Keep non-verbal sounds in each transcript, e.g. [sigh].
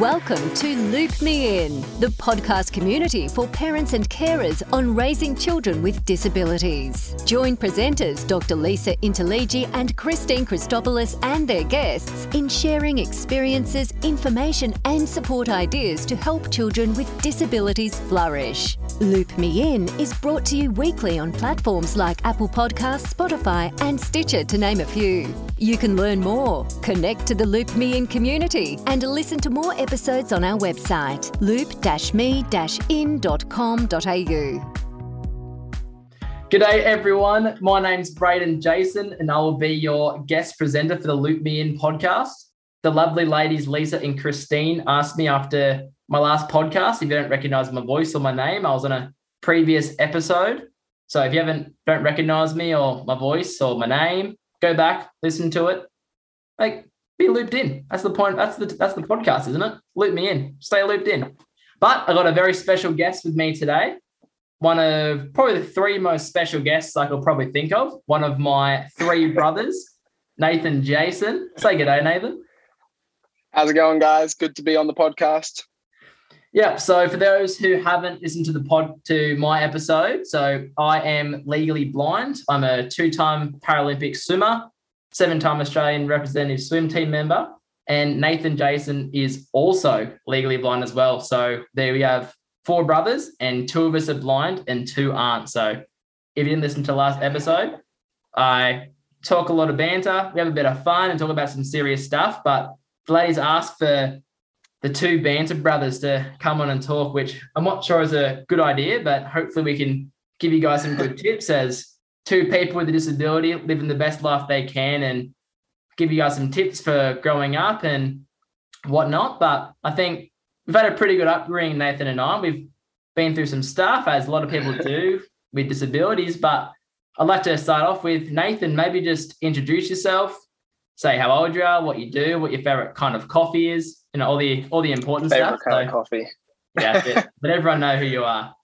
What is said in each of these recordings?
Welcome to Loop Me In, the podcast community for parents and carers on raising children with disabilities. Join presenters Dr. Lisa Interligi and Christine Christopoulos and their guests in sharing experiences, information, and support ideas to help children with disabilities flourish. Loop Me In is brought to you weekly on platforms like Apple Podcasts, Spotify, and Stitcher, to name a few. You can learn more, connect to the Loop Me In community, and listen to more episodes on our website, loop-me-in.com.au. G'day everyone, my name's Braden Jason and I will be your guest presenter for the Loop Me In podcast. The lovely ladies Lisa and Christine asked me after my last podcast, if you don't recognize my voice or my name, I was on a previous episode. So if you haven't don't recognize me or my voice or my name, go back, listen to it. Like be looped in. That's the point. That's the that's the podcast, isn't it? Loop me in. Stay looped in. But I got a very special guest with me today. One of probably the three most special guests I could probably think of. One of my three [laughs] brothers, Nathan Jason. Say good day, Nathan. How's it going, guys? Good to be on the podcast. Yeah. So for those who haven't listened to the pod to my episode, so I am legally blind. I'm a two-time Paralympic swimmer, seven-time Australian representative swim team member, and Nathan Jason is also legally blind as well. So there we have four brothers, and two of us are blind, and two aren't. So if you didn't listen to last episode, I talk a lot of banter. We have a bit of fun and talk about some serious stuff. But the ladies asked for the two banter brothers to come on and talk, which I'm not sure is a good idea, but hopefully we can give you guys some good tips as two people with a disability living the best life they can and give you guys some tips for growing up and whatnot. But I think we've had a pretty good upbringing, Nathan and I. We've been through some stuff, as a lot of people do with disabilities. But I'd like to start off with Nathan, maybe just introduce yourself, say how old you are, what you do, what your favorite kind of coffee is, you know, all the all the important Favorite stuff. kind So, of coffee. yeah, [laughs] but everyone know who you are.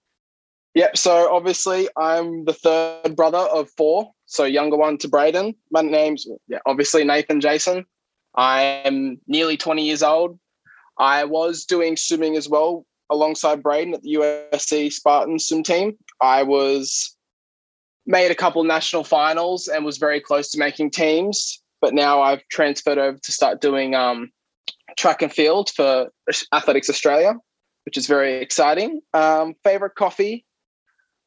Yep. So obviously, I'm the third brother of four. So younger one to Braden. My name's yeah, obviously Nathan Jason. I'm nearly 20 years old. I was doing swimming as well alongside Braden at the USC Spartan swim team. I was made a couple national finals and was very close to making teams. But now I've transferred over to start doing um, track and field for Athletics Australia, which is very exciting. Um, favorite coffee?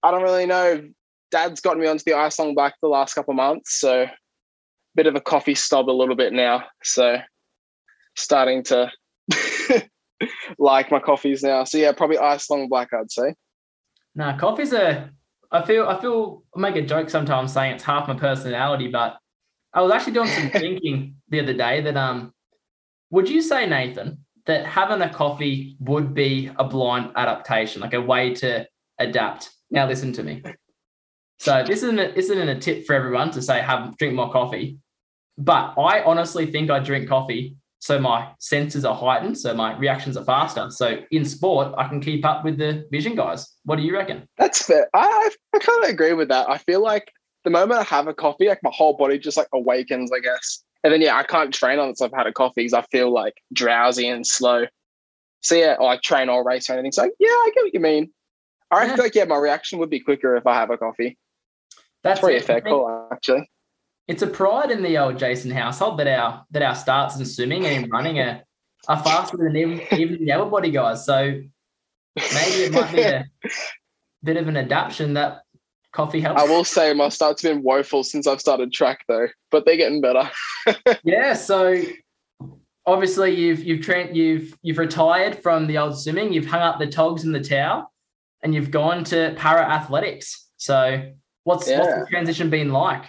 I don't really know. Dad's gotten me onto the Ice Long Black the last couple of months, so bit of a coffee snob a little bit now. So starting to [laughs] like my coffees now. So yeah, probably Ice Long Black, I'd say. No, coffee's a. I feel. I feel. I make a joke sometimes saying it's half my personality, but I was actually doing some [laughs] thinking the other day that um, would you say Nathan that having a coffee would be a blind adaptation, like a way to adapt? Now listen to me. So this isn't a, isn't a tip for everyone to say have drink more coffee, but I honestly think I drink coffee so my senses are heightened, so my reactions are faster. So in sport, I can keep up with the vision guys. What do you reckon? That's fair. I I, kind of agree with that. I feel like the moment I have a coffee, like my whole body just like awakens, I guess. And then yeah, I can't train unless I've had a coffee because I feel like drowsy and slow. So yeah, or like train or race or anything. So yeah, I get what you mean. I Yeah. feel like yeah, my reaction would be quicker if I have a coffee. That's pretty fair call, actually. It's a pride in the old Jason household that our that our starts in swimming and running are, are faster than even, even the other body guys. So maybe it might be [laughs] a bit of an adaptation that coffee helps. I will say my start's been woeful since I've started track though, but they're getting better. [laughs] Yeah, so obviously you've you've trained you've you've retired from the old swimming, you've hung up the togs and the towel, and you've gone to para athletics. So what's what's the transition been like?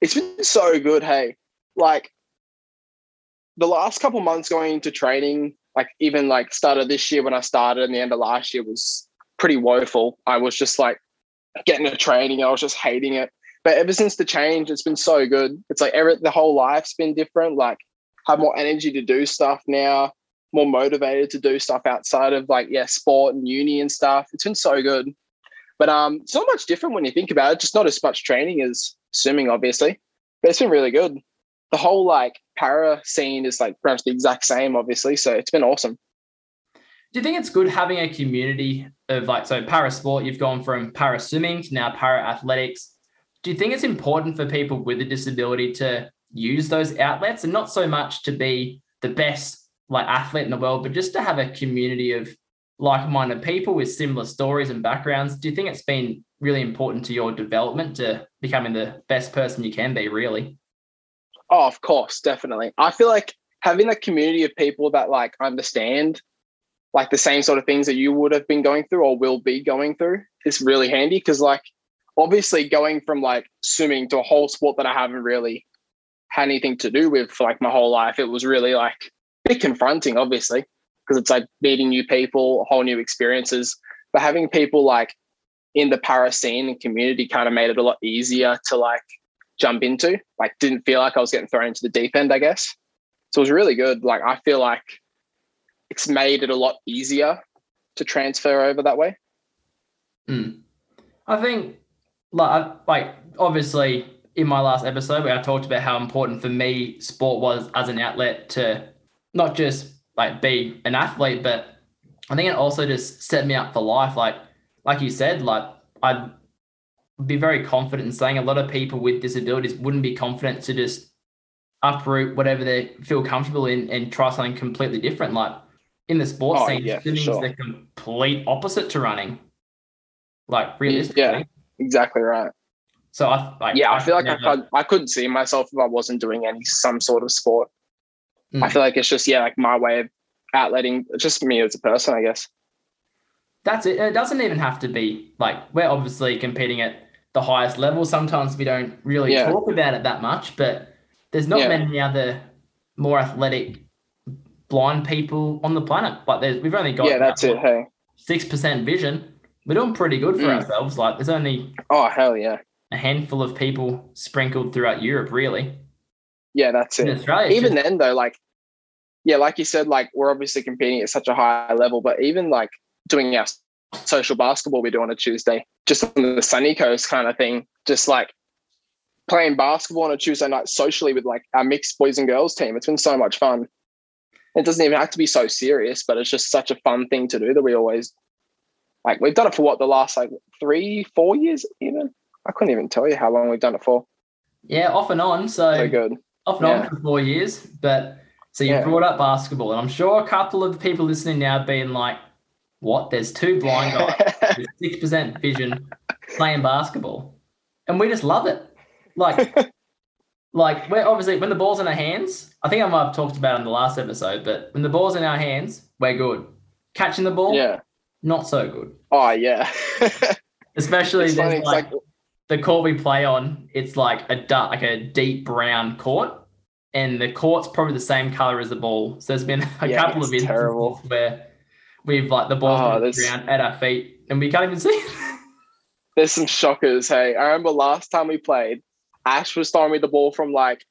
It's been so good, hey. Like the last couple months going into training, like even like started this year when I started and the end of last year was pretty woeful. I was just like getting to training, I was just hating it. But ever since the change, it's been so good. It's like every the whole life's been different. Like have more energy to do stuff now, more motivated to do stuff outside of like yeah, sport and uni and stuff. It's been so good. But um, it's not much different when you think about it. Just not as much training as swimming, obviously. But it's been really good. the whole like para scene is like pretty much the exact same, obviously. So it's been awesome. Do you think it's good having a community of like so para sport? You've gone from para swimming to now para athletics. Do you think it's important for people with a disability to use those outlets and not so much to be the best like athlete in the world, but just to have a community of like-minded people with similar stories and backgrounds? Do you think it's been really important to your development to becoming the best person you can be? Really? Oh, of course, definitely. I feel like having a community of people that like understand like the same sort of things that you would have been going through or will be going through is really handy because like obviously going from like swimming to a whole sport that I haven't really had anything to do with for like my whole life, it was really like a bit confronting, obviously, because it's like meeting new people, whole new experiences. But having people like in the para scene and community kind of made it a lot easier to like jump into. Like didn't feel like I was getting thrown into the deep end, I guess. So it was really good. Like I feel like it's made it a lot easier to transfer over that way. Mm. I think like like obviously in my last episode where I talked about how important for me sport was as an outlet to not just like be an athlete, but I think it also just set me up for life. Like like you said, like I'd be very confident in saying a lot of people with disabilities wouldn't be confident to just uproot whatever they feel comfortable in and try something completely different. Like in the sports Oh, scene, yeah, for swimming is sure. the complete opposite to running. Like realistically. Yeah. Exactly right. So I like Yeah, I feel like I, could, I couldn't see myself if I wasn't doing any some sort of sport. I Mm. feel like it's just yeah, like my way of outletting just me as a person, I guess. That's it. It doesn't even have to be like we're obviously competing at the highest level. Sometimes we don't really Yeah. talk about it that much, but there's not Yeah. many other more athletic blind people on the planet. Like there's we've only got yeah, that's it. Hey. six percent vision. We're doing pretty good for Mm. ourselves. Like there's only Oh hell yeah. a handful of people sprinkled throughout Europe, really. Yeah, that's In it. Australia, even just- then though, like yeah, like you said, like we're obviously competing at such a high level, but even like doing our social basketball we do on a Tuesday, just on the sunny coast kind of thing, just like playing basketball on a Tuesday night socially with like our mixed boys and girls team. It's been so much fun. It doesn't even have to be so serious, but it's just such a fun thing to do that we always like we've done it for what the last like three, four years even. I couldn't even tell you how long we've done it for. yeah, off and on. So So good. off and Yeah. on for four years. But so you Yeah. brought up basketball, and I'm sure a couple of the people listening now have been like, "What? There's two blind guys [laughs] with six percent vision playing basketball," and we just love it. Like, [laughs] like we're obviously when the ball's in our hands. I think I might have talked about in the last episode, but when the ball's in our hands, we're good. Catching the ball, yeah. not so good. Oh yeah. [laughs] Especially it's funny. Like, like the court we play on, it's like a dark, like a deep brown court, and the court's probably the same color as the ball. So there's been [laughs] a Yeah, couple of instances terrible. where we've like the ball's Oh, on the ground at our feet, and we can't even see. it. [laughs] there's some shockers. Hey, I remember last time we played, Ash was throwing me the ball from like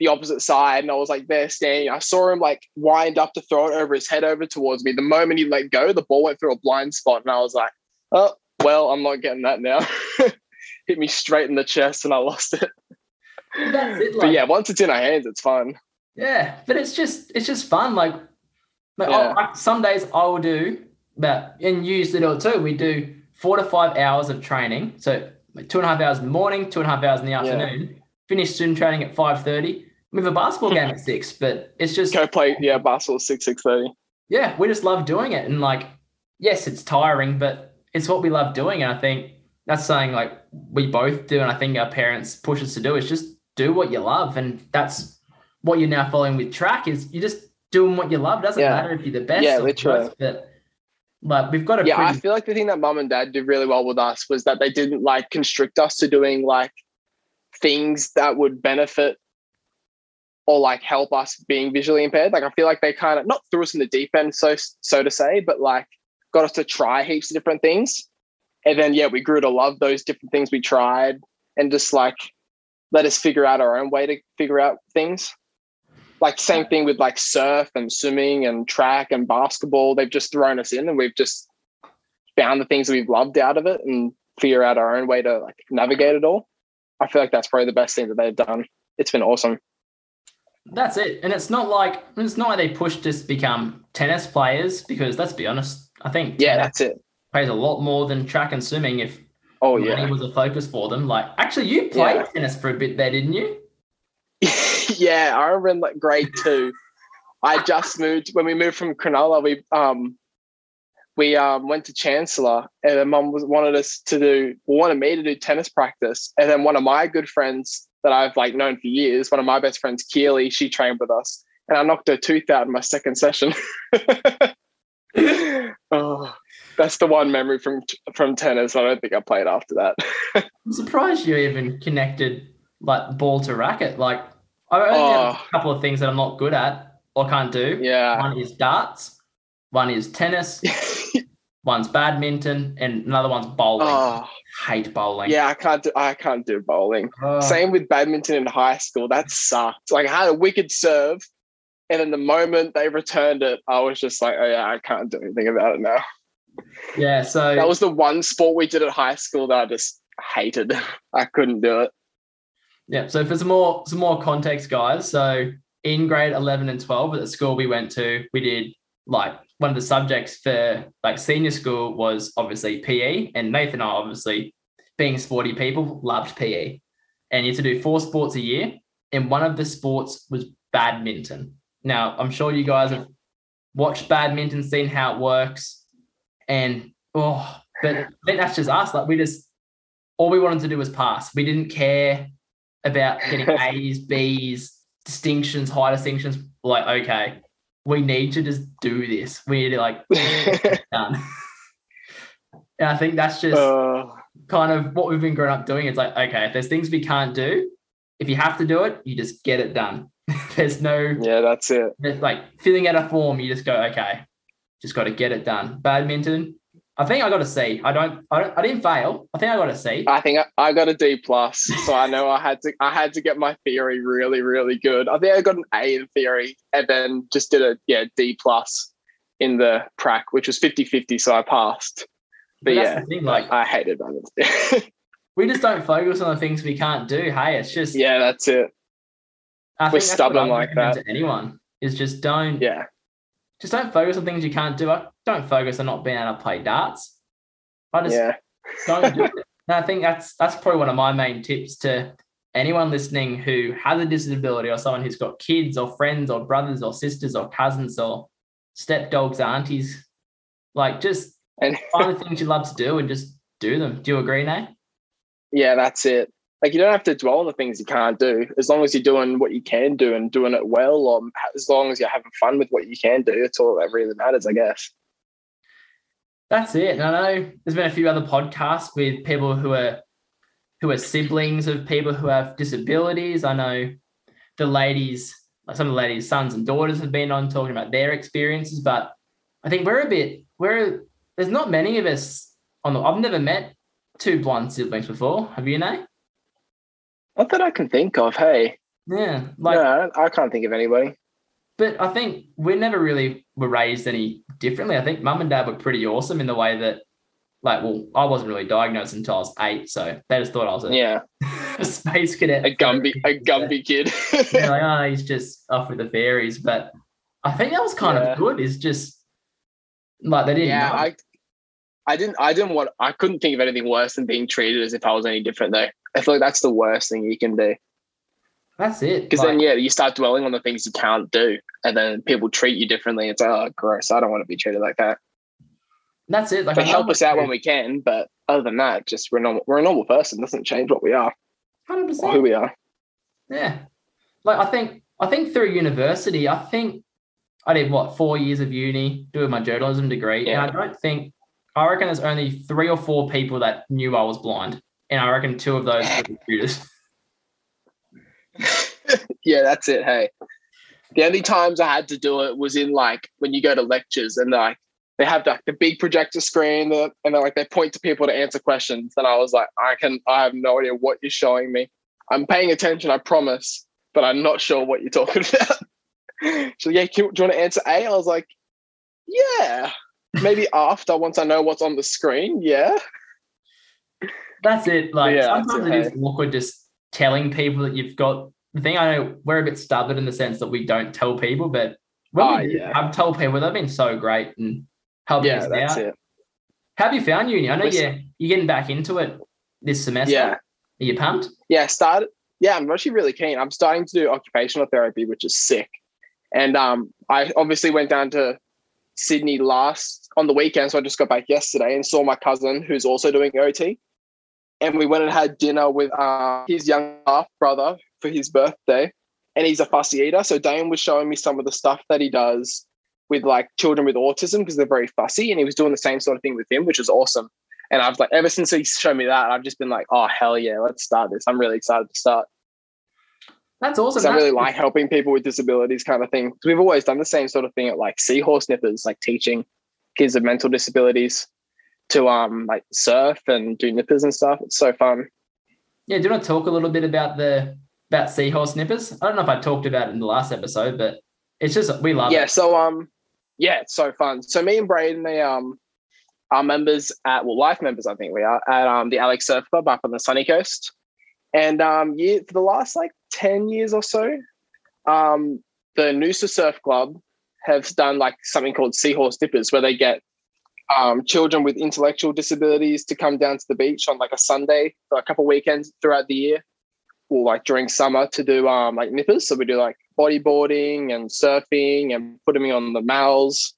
the opposite side, and I was like there standing. I saw him like wind up to throw it over his head over towards me. The moment he let go, the ball went through a blind spot, and I was like, "Oh, well, I'm not getting that now." [laughs] Hit me straight in the chest, and I lost it. That's it. but yeah, once it's in our hands, it's fun. yeah, but it's just it's just fun. Like, like Yeah. Some days I will do that, and you used to do it too. We do four to five hours of training, so like two and a half hours in the morning, two and a half hours in the afternoon. Finish swim training at five thirty. We have a basketball game at six, but it's just Go play, yeah, basketball six six thirty. yeah, we just love doing it. And like, yes, it's tiring, but it's what we love doing. And I think that's something like we both do. And I think our parents push us to do is just do what you love. And that's what you're now following with track is you're just doing what you love. It doesn't Yeah. matter if you're the best Yeah, literally. but like we've got a yeah, I feel like the thing that mum and dad did really well with us was that they didn't like constrict us to doing like things that would benefit or like help us being visually impaired. Like I feel like they kind of not threw us in the deep end, so so to say, but like got us to try heaps of different things. And then yeah, we grew to love those different things we tried and just like let us figure out our own way to figure out things. Like same thing with like surf and swimming and track and basketball. They've just thrown us in and we've just found the things that we've loved out of it and figure out our own way to like navigate it all. I feel like that's probably the best thing that they've done. It's been awesome. That's it. And it's not like it's not like they pushed us to become tennis players because let's be honest, I think Yeah, that's it. pays a lot more than track and swimming if Oh yeah. was a focus for them. Like actually you played Yeah. tennis for a bit there, didn't you? [laughs] yeah, I remember in like grade two. I just moved when we moved from Cronulla. We um we um went to Chancellor, and then mum was wanted us to do wanted me to do tennis practice, and then one of my good friends that I've like known for years, one of my best friends, Keely, she trained with us, and I knocked her tooth out in my second session. [laughs] oh, that's the one memory from from tennis. I don't think I played after that. [laughs] I'm surprised you even connected like ball to racket. Like I only have Oh. a couple of things that I'm not good at or can't do. yeah. One is darts, one is tennis, [laughs] one's badminton, and another one's bowling. oh, Hate bowling. yeah, I can't do I can't do bowling. Oh, Same with badminton in high school. That sucked. Like I had a wicked serve, and then the moment they returned it, I was just like, oh yeah, I can't do anything about it now. yeah. So That was the one sport we did at high school that I just hated. [laughs] I couldn't do it. Yeah. So for some more some more context, guys. So in grade eleven and twelve at the school we went to, we did like one of the subjects for like senior school was obviously PE, and Nathan and I obviously being sporty people loved PE, and you had to do four sports a year, and one of the sports was badminton. Now I'm sure you guys have watched badminton, seen how it works, and oh, but that's just us. Like we just all we wanted to do was pass. We didn't care about getting [laughs] A's, B's, distinctions, high distinctions. Like, okay, we need to just do this. We need to like [laughs] done. [laughs] and I think that's just Uh, kind of what we've been growing up doing. It's like, okay, if there's things we can't do, if you have to do it, you just get it done. there's no yeah, that's it. like filling out a form, you just go, okay, just got to get it done. Badminton, I think I got a C. I don't, I don't, I didn't fail. I think I got a C. I think I, I got a D plus, so I know I had to I had to get my theory really really good. I think I got an A in theory, and then just did a yeah D plus in the prac, which was 50-50, so I passed. But, that's yeah, thing, like I hated badminton. [laughs] we just don't focus on the things we can't do. Hey, it's just yeah, that's it. I we're think that's what stubborn like that. To anyone is just don't Yeah, just don't focus on things you can't do. I don't focus on not being able to play darts. I just yeah, don't do it. And I think that's that's probably one of my main tips to anyone listening who has a disability or someone who's got kids or friends or brothers or sisters or cousins or stepdogs, aunties. Like just and find the things you love to do and just do them. Do you agree, Nate? yeah, that's it. Like you don't have to dwell on the things you can't do, as long as you're doing what you can do and doing it well, or as long as you're having fun with what you can do. It's all that really matters, I guess. That's it. And I know there's been a few other podcasts with people who are who are siblings of people who have disabilities. I know the ladies, some of the ladies' sons and daughters have been on talking about their experiences, but I think we're a bit we're there's not many of us on the I've never met two blind siblings before. Have you, Nate? Not that I can think of. Hey, Yeah. Like no, I can't think of anybody. But I think we never really were raised any differently. I think mum and dad were pretty awesome in the way that, like, well, I wasn't really diagnosed until I was eight, so they just thought I was a, Yeah, [laughs] a space cadet. a Gumby, a [laughs] Gumby kid. [laughs] They're like, oh, he's just off with the fairies. But I think that was kind Yeah. of good. Is just like they didn't. yeah, know. I, I didn't, I didn't want, I couldn't think of anything worse than being treated as if I was any different. Though I feel like that's the worst thing you can do. That's it. Because Like, then, yeah, you start dwelling on the things you can't do, and then people treat you differently. It's like, oh, gross. I don't want to be treated like that. that's it. Like They help us out when we can, but other than that, just we're normal. We're a normal person. Doesn't change what we are hundred percent. who we are. Yeah. Like I think I think through university, I think I did what, four years of uni doing my journalism degree. Yeah. And I don't think I reckon there's only three or four people that knew I was blind. And I reckon two of those were [laughs] yeah, that's it. Hey, the only times I had to do it was in like when you go to lectures and like they have like the big projector screen and then like they point to people to answer questions. And I was like, I can, I have no idea what you're showing me. I'm paying attention, I promise, but I'm not sure what you're [laughs] talking about. so yeah, do you want to answer A? I was like, yeah, maybe after once I know what's on the screen. Yeah, That's it. Like Yeah, sometimes it, is awkward just telling people that you've got the thing. I know we're a bit stubborn in the sense that we don't tell people, but when Oh, we yeah. I've told people they've been so great and helping Yeah, us that's out. it. How have you found uni? I know Listen- you're you're getting back into it this semester. Yeah. Are you pumped? Yeah, started. Yeah, I'm actually really keen. I'm starting to do occupational therapy, which is sick. And um, I obviously went down to Sydney last on the weekend, so I just got back yesterday and saw my cousin who's also doing OT. And we went and had dinner with uh, his young half brother for his birthday, and he's a fussy eater. So Dane was showing me some of the stuff that he does with like children with autism because they're very fussy, and he was doing the same sort of thing with him, which is awesome. And I've like ever since he showed me that, I've just been like, oh hell yeah, let's start this. I'm really excited to start. That's awesome. So I really That's- like helping people with disabilities kind of thing. we've always done the same sort of thing at like seahorse nippers, like teaching kids with mental disabilities to um like surf and do nippers and stuff. It's so fun. Yeah, do you want to talk a little bit about the about seahorse nippers? I don't know if I talked about it in the last episode, but it's just we love yeah, it. so um yeah, it's so fun. So me and Braden, they um are members at well, life members, I think we are at um the Alex Surf Club up on the sunny coast. And um yeah, for the last like 10 years or so, um the Noosa Surf Club have done like something called Seahorse Nippers, where they get um, children with intellectual disabilities to come down to the beach on like a Sunday for a couple weekends throughout the year, or like during summer to do um, like nippers. So we do like bodyboarding and surfing and putting them on the mals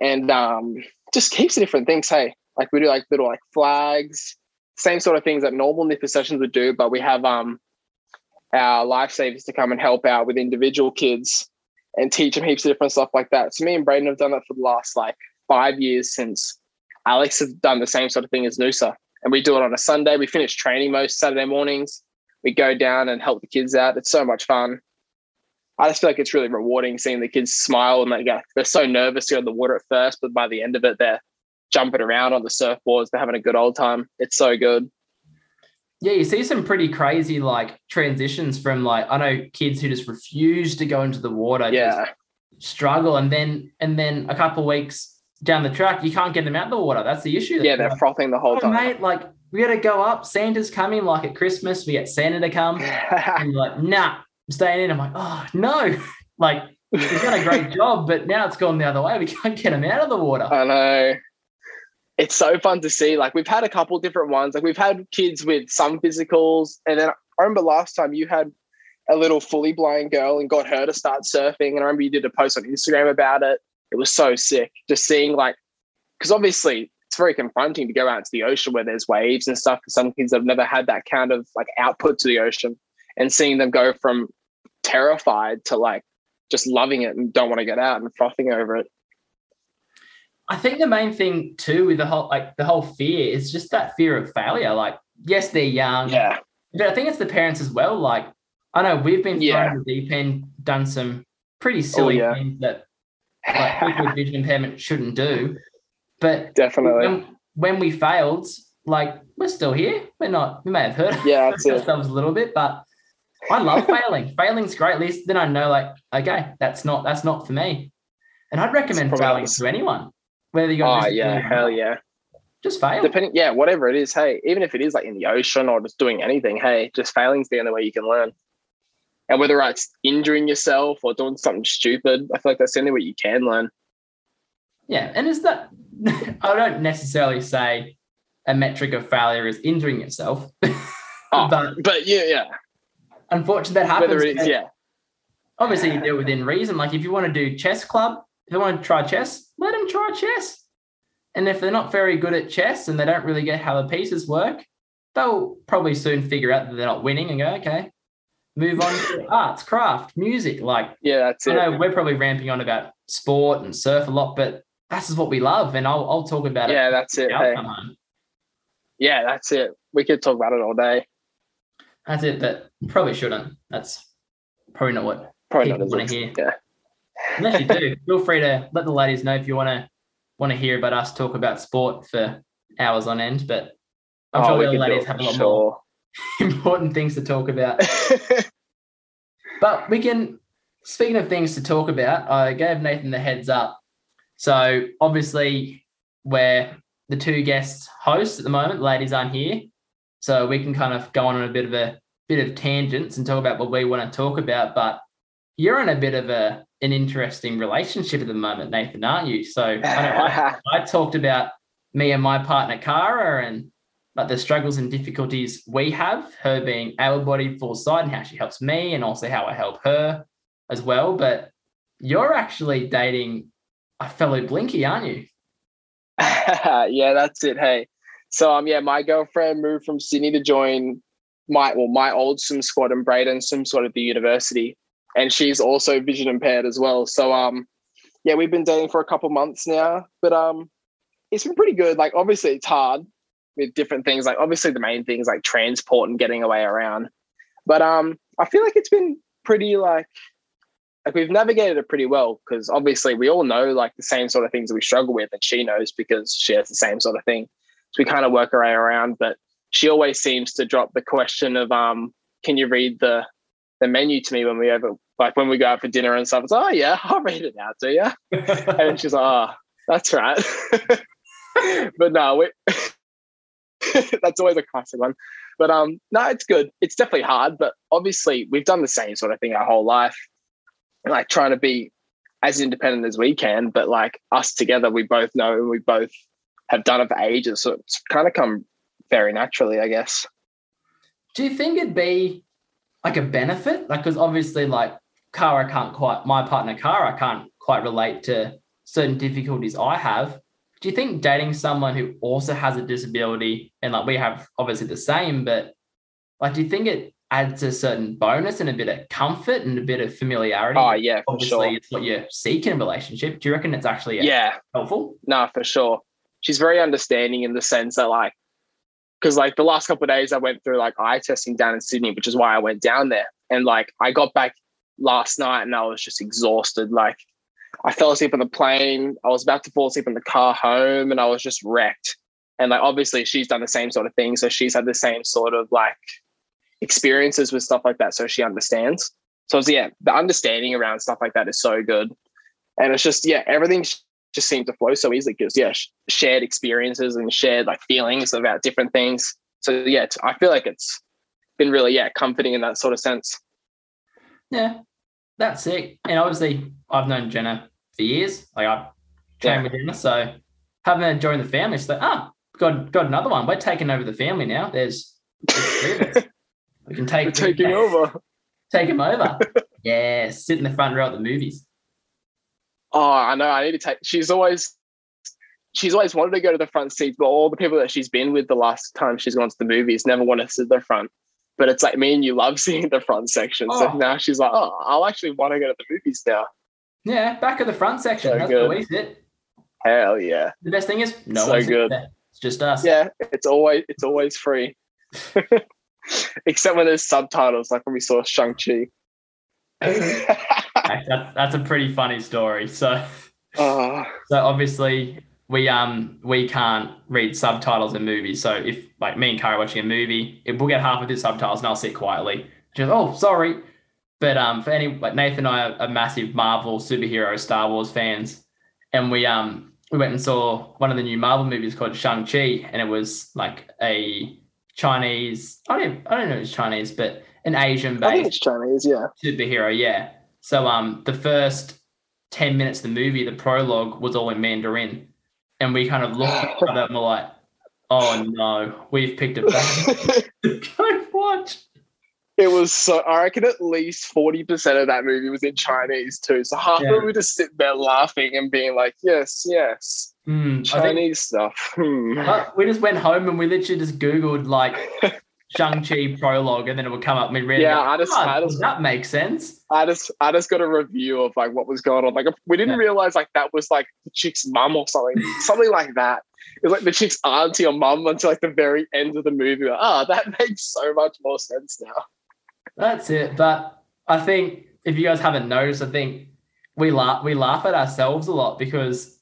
and um, just heaps of different things. Hey, like we do like little like flags, same sort of things that normal nipper sessions would do, but we have um, our lifesavers to come and help out with individual kids and teach them heaps of different stuff like that. So me and Braden have done that for the last like five years since Alex has done the same sort of thing as Noosa. And we do it on a Sunday. We finish training most Saturday mornings. We go down and help the kids out. It's so much fun. I just feel like it's really rewarding seeing the kids smile and they go, they're so nervous to go in the water at first, but by the end of it, they're jumping around on the surfboards. They're having a good old time. It's so good. Yeah, you see some pretty crazy like transitions from like I know kids who just refuse to go into the water, Yeah. just struggle, and then and then a couple of weeks down the track, you can't get them out of the water. That's the issue. Yeah, they're frothing the whole oh, time. mate, like we got to go up. Santa's coming. Like at Christmas, we get Santa to come, [laughs] and you're like, nah, I'm staying in. I'm like, oh no, [laughs] like we've done a great [laughs] job, but now it's gone the other way. We can't get them out of the water. I know. It's so fun to see. Like we've had a couple different ones. Like we've had kids with some physicals, and then I remember last time you had a little fully blind girl and got her to start surfing. And I remember you did a post on Instagram about it. It was so sick. Just seeing like, because obviously it's very confronting to go out to the ocean where there's waves and stuff. For some kids have never had that kind of like output to the ocean, and seeing them go from terrified to like just loving it and don't want to get out and frothing over it. I think the main thing too with the whole like the whole fear is just that fear of failure. Like, yes, they're young, Yeah. but I think it's the parents as well. Like, I know we've been Yeah. thrown in the deep end, done some pretty oh, silly yeah. things that like people [laughs] with vision impairment shouldn't do. But Definitely. when, when we failed, like we're still here. We're not. We may have hurt Yeah, that's it. ourselves a little bit, but I love failing. [laughs] Failing's great. At least then I know, like, okay, that's not that's not for me. And I'd recommend failing to anyone, whether you Oh ah, yeah, hell yeah. just fail. Depending, yeah, whatever it is. Hey, even if it is like in the ocean or just doing anything, hey, just failing's the only way you can learn. And whether it's injuring yourself or doing something stupid, I feel like that's the only way you can learn. Yeah, and is that [laughs] I don't necessarily say a metric of failure is injuring yourself, [laughs] Oh, but But yeah, yeah. unfortunately that happens. Whether it is, yeah, Obviously, you do it within reason. Like if you want to do chess club, if they want to try chess, let them try chess. And if they're not very good at chess and they don't really get how the pieces work, they'll probably soon figure out that they're not winning and go, okay, move on to arts, craft, music. Like yeah, that's I it. know we're probably ramping on about sport and surf a lot, but that's what we love. And I'll, I'll talk about Yeah, it. Yeah, that's it. Hey, yeah, that's it. We could talk about it all day. That's it, but probably shouldn't. That's probably not what. Probably People not wanna hear. yeah. Unless you do, [laughs] feel free to let the ladies know if you want to want to hear about us talk about sport for hours on end. But I'm Oh, sure the ladies have a lot more [laughs] important things to talk about. [laughs] But we can. Speaking of things to talk about, I gave Nathan the heads up. So obviously, we're the two guest hosts at the moment. Ladies aren't here, so we can kind of go on a bit of a bit of tangents and talk about what we want to talk about, but you're in a bit of a an interesting relationship at the moment, Nathan, aren't you? So I, I, [laughs] I talked about me and my partner Cara and like the struggles and difficulties we have, her being able-bodied, full sight, and how she helps me, and also how I help her as well. But you're actually dating a fellow Blinky, aren't you? [laughs] yeah, that's it. Hey, so um, yeah, my girlfriend moved from Sydney to join my well, my old swim squad in Braden swim squad at the university, and she's also vision impaired as well. So um, yeah, we've been dating for a couple months now, but um, it's been pretty good. Like obviously it's hard with different things. Like obviously the main things like transport and getting away around, but um, I feel like it's been pretty like like we've navigated it pretty well because obviously we all know like the same sort of things that we struggle with and she knows because she has the same sort of thing. So we kind of work our way around but she always seems to drop the question of um can you read the the menu to me when we ever like when we go out for dinner and stuff? It's oh yeah [laughs] i'll read it out to you [laughs] and she's like oh that's right. [laughs] But no we [laughs] that's always a classic one but um no it's good it's definitely hard but obviously we've done the same sort of thing our whole life like trying to be as independent as we can, but like us together, we both know and we both have done it for ages. So it's kind of come very naturally, I guess. Do you think it'd be like a benefit? Like, because obviously, like Cara can't quite, my partner Cara can't quite relate to certain difficulties I have. Do you think dating someone who also has a disability and like we have obviously the same, but like, do you think it adds a certain bonus and a bit of comfort and a bit of familiarity. Oh yeah, for Obviously, sure. it's what you seek in a relationship. Do you reckon it's actually uh, yeah helpful? No, for sure. She's very understanding in the sense that like, because like the last couple of days I went through like eye testing down in Sydney, which is why I went down there. And like I got back last night and I was just exhausted. Like I fell asleep on the plane. I was about to fall asleep in the car home, and I was just wrecked. And like obviously she's done the same sort of thing, so she's had the same sort of like experiences with stuff like that so she understands. So yeah, the understanding around stuff like that is so good. And it's just, yeah, everything just seemed to flow so easily because, yeah, shared experiences and shared like feelings about different things. So yeah, I feel like it's been really, yeah, comforting in that sort of sense. Yeah, that's it. And obviously, I've known Jenna for years. Like I've trained yeah. with Jenna. So having her join the family, it's like, ah, got, got another one. We're taking over the family now. There's, there's We can take We're taking over. Take him over. [laughs] yeah, sit in the front row at the movies. Oh, I know. I need to take. She's always she's always wanted to go to the front seats, but all the people that she's been with the last time she's gone to the movies never want to sit at the front. But it's like me and you love [laughs] seeing the front section. Oh. So now she's like, oh, I'll actually want to go to the movies now. Yeah, back of the front section. So That's good. sit. Hell yeah. The best thing is no so good. There. It's just us. Yeah, it's always it's always free. [laughs] except when there's subtitles, like when we saw Shang Chi. [laughs] that's, that's a pretty funny story. So, uh, so obviously we um we can't read subtitles in movies. So if like me and Cara watching a movie, it we'll get half of the subtitles and I'll sit quietly. Just oh sorry, but um for any like Nathan and I are, are massive Marvel superhero Star Wars fans, and we um we went and saw one of the new Marvel movies called Shang Chi, and it was like a Chinese. I don't. I don't know if it's Chinese, but an Asian based. I think it's Chinese. Yeah. Superhero. Yeah. So um, the first ten minutes of the movie, the prologue was all in Mandarin, and we kind of looked at each other and we're like, "Oh no, we've picked a bad. Go [laughs] [laughs] watch." It was so. I reckon at least forty percent of that movie was in Chinese too. So half yeah. of it we just sit there laughing and being like, "Yes, yes." Mm, Chinese think, stuff. Hmm. we just went home and we literally just Googled like [laughs] Shang-Chi prologue and then it would come up and we Yeah, I just, oh, I just that makes sense. I just I just got a review of like what was going on. Like we didn't yeah. realize like that was like the chick's mum or something. [laughs] something like that. It was like the chick's auntie or mum until like the very end of the movie. Like, oh, that [laughs] makes so much more sense now. That's it. But I think if you guys haven't noticed, I think we laugh we laugh at ourselves a lot because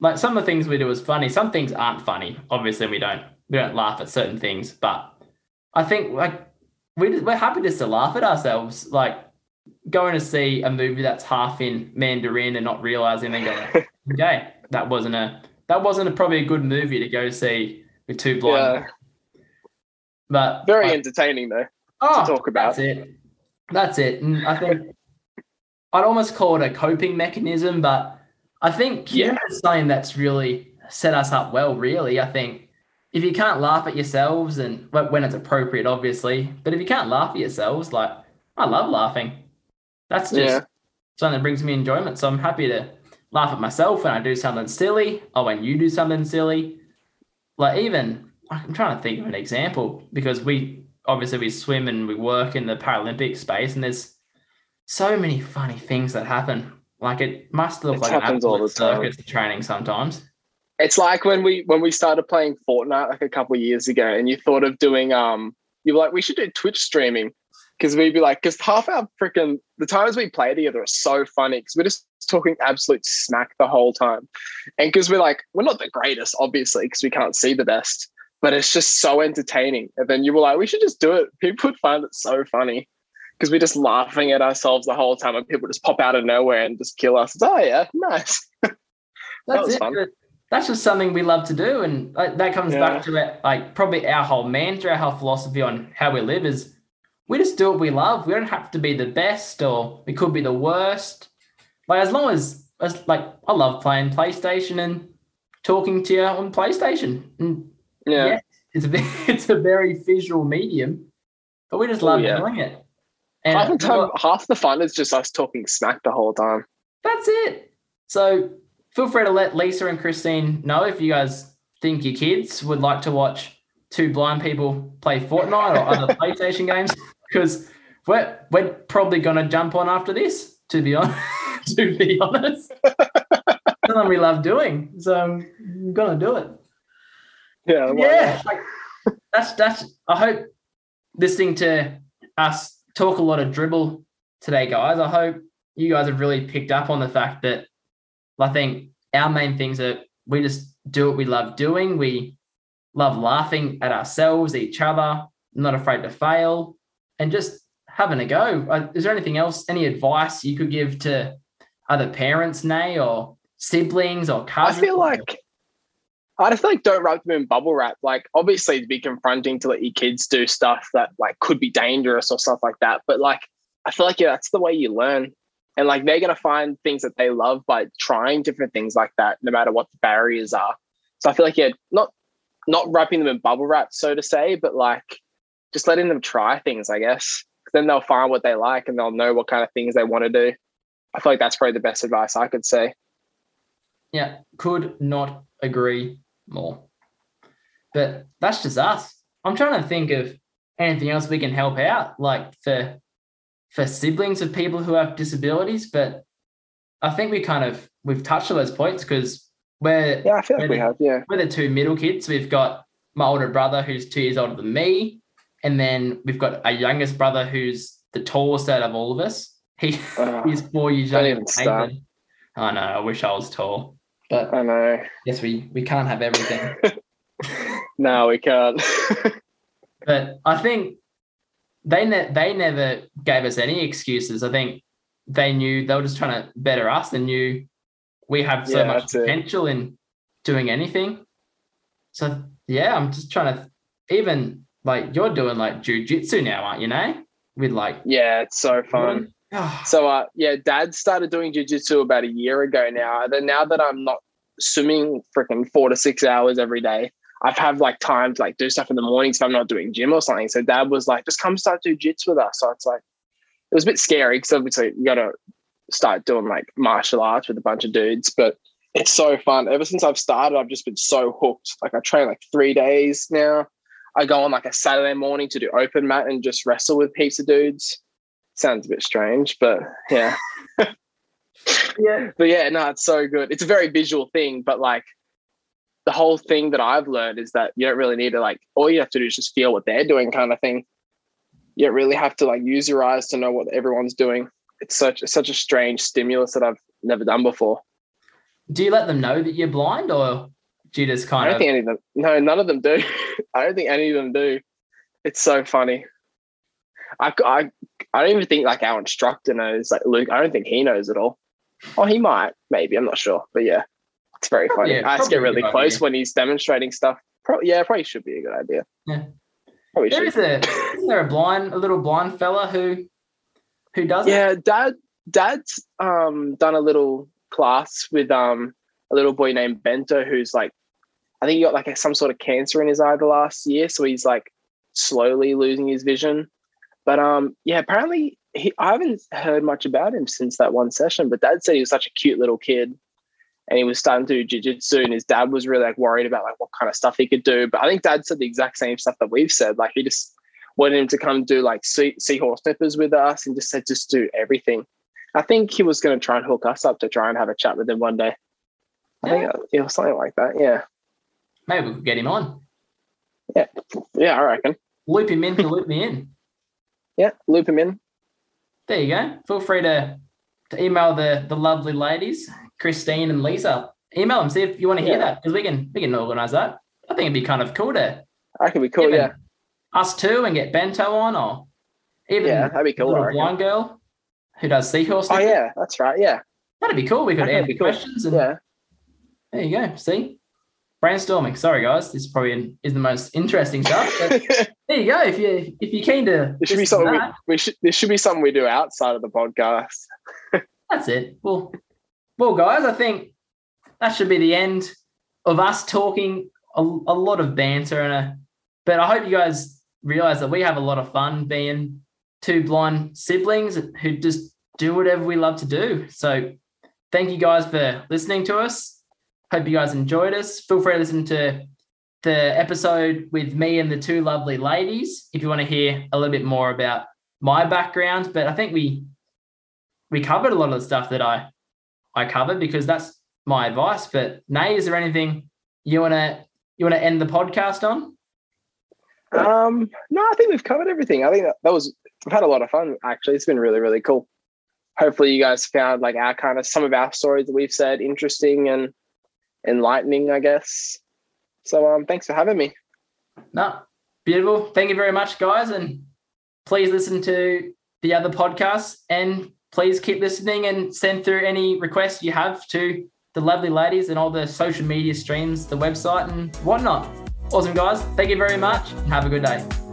like some of the things we do is funny. Some things aren't funny. Obviously, we don't we don't laugh at certain things. But I think like we we're happy just to laugh at ourselves. Like going to see a movie that's half in Mandarin and not realizing and going, [laughs] okay, that wasn't a that wasn't a, probably a good movie to go see with two blind. Yeah. But very entertaining though. oh, talk about. That's it. That's it. And I think I'd almost call it a coping mechanism, but I think Yeah. is something that's really set us up well, really. I think if you can't laugh at yourselves and when it's appropriate, obviously, but if you can't laugh at yourselves, like I love laughing. That's just Yeah. something that brings me enjoyment. So I'm happy to laugh at myself when I do something silly or when you do something silly. Like even I'm trying to think of an example because we obviously we swim and we work in the Paralympic space and there's so many funny things that happen. Like it must look It like an absolute the time. circus training sometimes. It's like when we when we started playing Fortnite like a couple of years ago, and you thought of doing um, you were like, we should do Twitch streaming because we'd be like, because half our freaking the times we play together are so funny because we're just talking absolute smack the whole time, and because we're like, we're not the greatest, obviously, because we can't see the best, but it's just so entertaining. And then you were like, we should just do it. People would find it so funny because we're just laughing at ourselves the whole time, and people just pop out of nowhere and just kill us. It's, oh yeah, nice. [laughs] That's was it. fun. That's just something we love to do, and that comes Yeah. back to it. Like probably our whole mantra, our whole philosophy on how we live is we just do what we love. We don't have to be the best, or we could be the worst. Like as long as, as like I love playing PlayStation and talking to you on PlayStation. And Yeah. yeah, it's a [laughs] it's a very visual medium, but we just Oh, love yeah. doing it. And half the time, half the fun is just us talking smack the whole time. that's it. So feel free to let Lisa and Christine know if you guys think your kids would like to watch two blind people play Fortnite or other [laughs] PlayStation games, because we're we're probably gonna jump on after this. To be honest, [laughs] to be honest, something we love doing, so I'm gonna do it. Yeah, yeah, like, that's that's. I hope listening to us talk a lot of dribble today, guys. I hope you guys have really picked up on the fact that I think our main things are we just do what we love doing. We love laughing at ourselves, each other, not afraid to fail, and just having a go. Uh, Is there anything else, any advice you could give to other parents, Nay, or siblings or I feel like I just like don't wrap them in bubble wrap. Like obviously it'd be confronting to let your kids do stuff that like could be dangerous or stuff like that. But like I feel like yeah, that's the way you learn. And like they're gonna find things that they love by trying different things like that, no matter what the barriers are. So I feel like yeah, not not wrapping them in bubble wrap, so to say, but like just letting them try things, I guess. Then they'll find what they like and they'll know what kind of things they want to do. I feel like that's probably the best advice I could say. Yeah, could not agree more. But that's just us. I'm trying to think of anything else we can help out, like for for siblings of people who have disabilities. But I think we kind of we've touched on those points because we're Yeah, I feel like we have. Yeah. we're the two middle kids. We've got my older brother who's two years older than me, and then we've got a youngest brother who's the tallest out of all of us. He Uh, he's four years younger than start. I know. I wish I was tall, but I know. Yes, we we can't have everything. [laughs] No, we can't. [laughs] but I think they ne- they never gave us any excuses. I think they knew they were just trying to better us and knew we have so Yeah, much that's it. potential in doing anything. So yeah, I'm just trying to even like you're doing like jujitsu now, aren't you? Now with like yeah, it's so fun. Ah, So uh yeah, dad started doing jiu-jitsu about a year ago now. And then now that I'm not swimming freaking four to six hours every day, I've had like time to like do stuff in the mornings if I'm not doing gym or something. So dad was like, just come start do jits with us. So it's like it was a bit scary because obviously you gotta start doing like martial arts with a bunch of dudes, but it's so fun. Ever since I've started, I've just been so hooked. Like I train like three days now. I go on like a Saturday morning to do open mat and just wrestle with heaps of dudes. Sounds a bit strange, but yeah. [laughs] yeah, But yeah, no, it's so good. It's a very visual thing, but like the whole thing that I've learned is that you don't really need to like all you have to do is just feel what they're doing kind of thing. You don't really have to like use your eyes to know what everyone's doing. It's such it's such a strange stimulus that I've never done before. do you let them know that you're blind, or do you just I kind don't of? think any of them no, none of them do. [laughs] I don't think any of them do. It's so funny. I, I, I don't even think like our instructor knows, like Luke, I don't think he knows at all. Oh, he might, maybe, I'm not sure. But yeah, it's very funny. a- I get really close idea. when he's demonstrating stuff. Pro- yeah, probably should be a good idea. Yeah. Probably There should. is a isn't there a blind a little blind fella who who does it? Yeah, dad. Dad's um done a little class with um a little boy named Bento who's like, I think he got like a, some sort of cancer in his eye the last year, so he's like slowly losing his vision. But um yeah, apparently he I haven't heard much about him since that one session. But Dad said he was such a cute little kid, and he was starting to do jujitsu, and his dad was really like worried about like what kind of stuff he could do. But I think Dad said the exact same stuff that we've said. Like he just wanted him to come do like sea, seahorse nippers with us, and just said just do everything. I think he was going to try and hook us up to try and have a chat with him one day. I think uh, it was something like that. Yeah, Maybe we could get him on. yeah, Yeah, I reckon. Loop him in to loop me in. [laughs] Yeah, loop him in. There you go. Feel free to, to email the the lovely ladies, Christine and Lisa. Email them, see if you want to hear Yeah. that. Because we can we can organise that. I think it'd be kind of cool to That could be cool. Yeah, us two and get Bento on or even yeah, that'd be a cool. Reckon. blind girl who does seahorse. Oh yeah, that's right. Yeah, That'd be cool. We could answer cool. questions and yeah. there you go. See? Brainstorming. Sorry guys. This probably is the most interesting stuff. But [laughs] there you go. If you if you're keen to There should be something we, we should. There should be something we do outside of the podcast. [laughs] that's it. Well, well, guys, I think that should be the end of us talking a, a lot of banter and a. But I hope you guys realize that we have a lot of fun being two blind siblings who just do whatever we love to do. So, thank you guys for listening to us. Hope you guys enjoyed us. Feel free to listen to the episode with me and the two lovely ladies if you want to hear a little bit more about my background. But I think we we covered a lot of the stuff that I I covered because that's my advice. But Nay, is there anything you wanna you wanna end the podcast on? Um, no, I think we've covered everything. I think that, that was we've had a lot of fun. Actually, it's been really really cool. Hopefully, you guys found like our kind of some of our stories that we've said interesting and enlightening. I guess. So, um, thanks for having me. No, beautiful. Thank you very much, guys, and please listen to the other podcasts and please keep listening and send through any requests you have to the lovely ladies and all the social media streams, the website and whatnot. Awesome, guys. Thank you very much have a good day.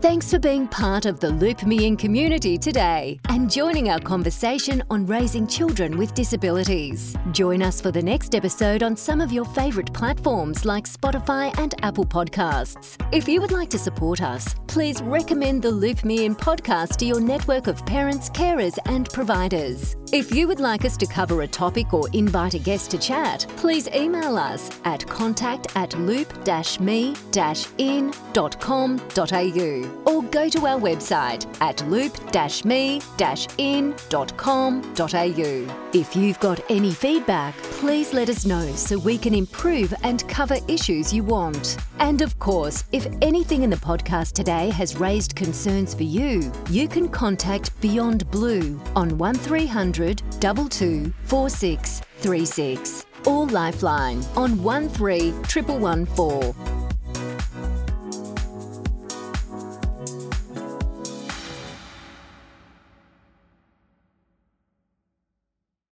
Thanks for being part of the Loop Me In community today and joining our conversation on raising children with disabilities. Join us for the next episode on some of your favourite platforms like Spotify and Apple Podcasts. If you would like to support us, please recommend the Loop Me In podcast to your network of parents, carers, and providers. If you would like us to cover a topic or invite a guest to chat, please email us at contact at loop-me-in.com.au or go to our website at loop-me-in.com.au. If you've got any feedback, please let us know so we can improve and cover issues you want. And of course, if anything in the podcast today has raised concerns for you, you can contact Beyond Blue on 1300 22 4636 or Lifeline on 13 1114.